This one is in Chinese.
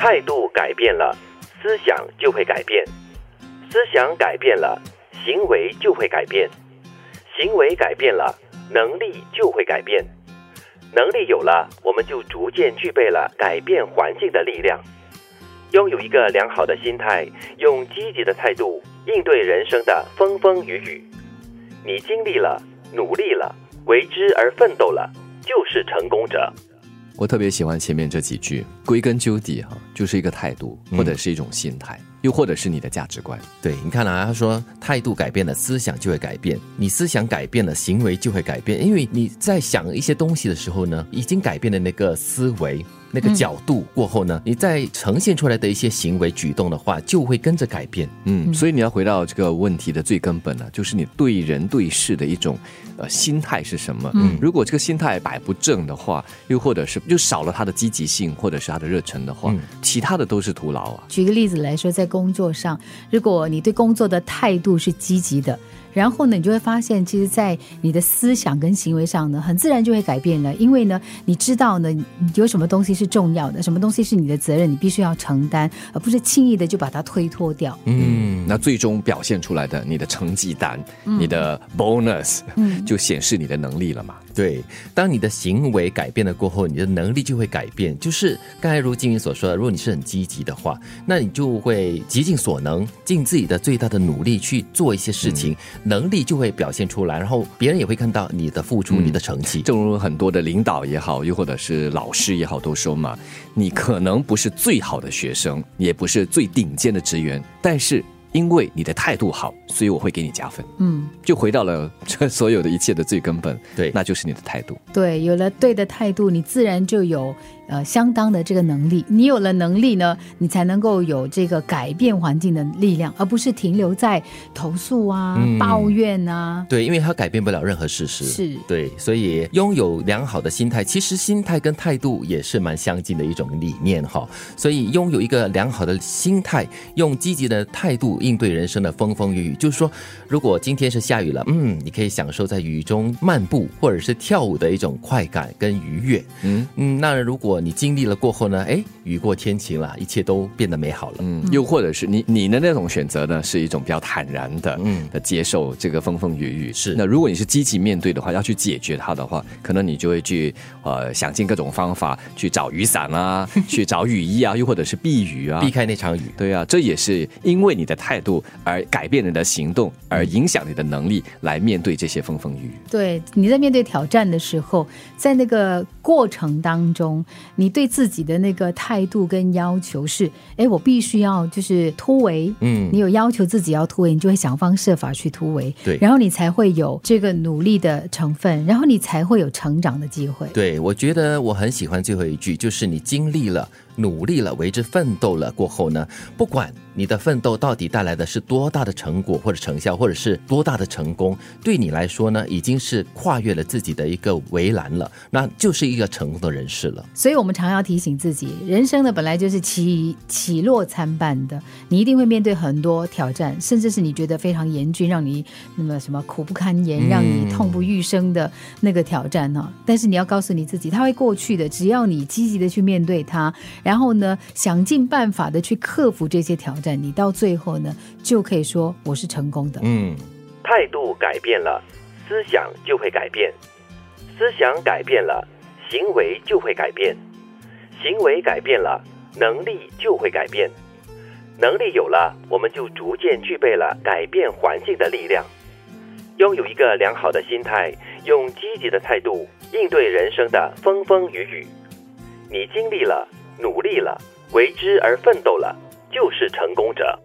态度改变了，思想就会改变；思想改变了，行为就会改变；行为改变了，能力就会改变。能力有了，我们就逐渐具备了改变环境的力量。拥有一个良好的心态，用积极的态度应对人生的风风雨雨。你经历了，努力了，为之而奋斗了，就是成功者。我特别喜欢前面这几句，归根究底哈，就是一个态度，或者是一种心态，又或者是你的价值观。对，你看啊，他说态度改变了，思想就会改变；你思想改变了，行为就会改变。因为你在想一些东西的时候呢，已经改变了那个思维。那个角度过后呢，你再呈现出来的一些行为举动的话，就会跟着改变。嗯，所以你要回到这个问题的最根本呢，就是你对人对事的一种呃心态是什么？嗯，如果这个心态摆不正的话，又或者是就少了他的积极性，或者是他的热忱的话，其他的都是徒劳啊。举个例子来说，在工作上，如果你对工作的态度是积极的。然后呢，你就会发现，其实，在你的思想跟行为上呢，很自然就会改变了。因为呢，你知道呢，有什么东西是重要的，什么东西是你的责任，你必须要承担，而不是轻易的就把它推脱掉。嗯，那最终表现出来的你的成绩单、你的 bonus，嗯，就显示你的能力了嘛。对，当你的行为改变了过后，你的能力就会改变。就是刚才如金云所说的，如果你是很积极的话，那你就会极尽所能，尽自己的最大的努力去做一些事情。能力就会表现出来，然后别人也会看到你的付出、你的成绩。正如很多的领导也好，又或者是老师也好，都说嘛，你可能不是最好的学生，也不是最顶尖的职员，但是因为你的态度好，所以我会给你加分。嗯，就回到了这所有的一切的最根本，对，那就是你的态度。对，有了对的态度，你自然就有。呃，相当的这个能力，你有了能力呢，你才能够有这个改变环境的力量，而不是停留在投诉啊、抱怨啊。对，因为他改变不了任何事实。是，对，所以拥有良好的心态，其实心态跟态度也是蛮相近的一种理念哈。所以拥有一个良好的心态，用积极的态度应对人生的风风雨雨。就是说，如果今天是下雨了，嗯，你可以享受在雨中漫步或者是跳舞的一种快感跟愉悦。嗯嗯，那如果你经历了过后呢？哎，雨过天晴了，一切都变得美好了。嗯，又或者是你你的那种选择呢，是一种比较坦然的，嗯，的接受这个风风雨雨。是。那如果你是积极面对的话，要去解决它的话，可能你就会去呃想尽各种方法去找雨伞啊，去找雨衣啊，又或者是避雨啊，避开那场雨。对啊，这也是因为你的态度而改变你的行动，而影响你的能力来面对这些风风雨雨。对，你在面对挑战的时候，在那个过程当中。你对自己的那个态度跟要求是，哎，我必须要就是突围，嗯，你有要求自己要突围，你就会想方设法去突围，对，然后你才会有这个努力的成分，然后你才会有成长的机会。对，我觉得我很喜欢最后一句，就是你经历了。努力了，为之奋斗了过后呢？不管你的奋斗到底带来的是多大的成果或者成效，或者是多大的成功，对你来说呢，已经是跨越了自己的一个围栏了，那就是一个成功的人士了。所以，我们常要提醒自己，人生呢本来就是起起落参半的，你一定会面对很多挑战，甚至是你觉得非常严峻，让你那么什么苦不堪言，让你痛不欲生的那个挑战呢？但是你要告诉你自己，它会过去的，只要你积极的去面对它。然后呢，想尽办法的去克服这些挑战，你到最后呢，就可以说我是成功的。嗯，态度改变了，思想就会改变；思想改变了，行为就会改变；行为改变了，能力就会改变。能力有了，我们就逐渐具备了改变环境的力量。拥有一个良好的心态，用积极的态度应对人生的风风雨雨。你经历了。努力了，为之而奋斗了，就是成功者。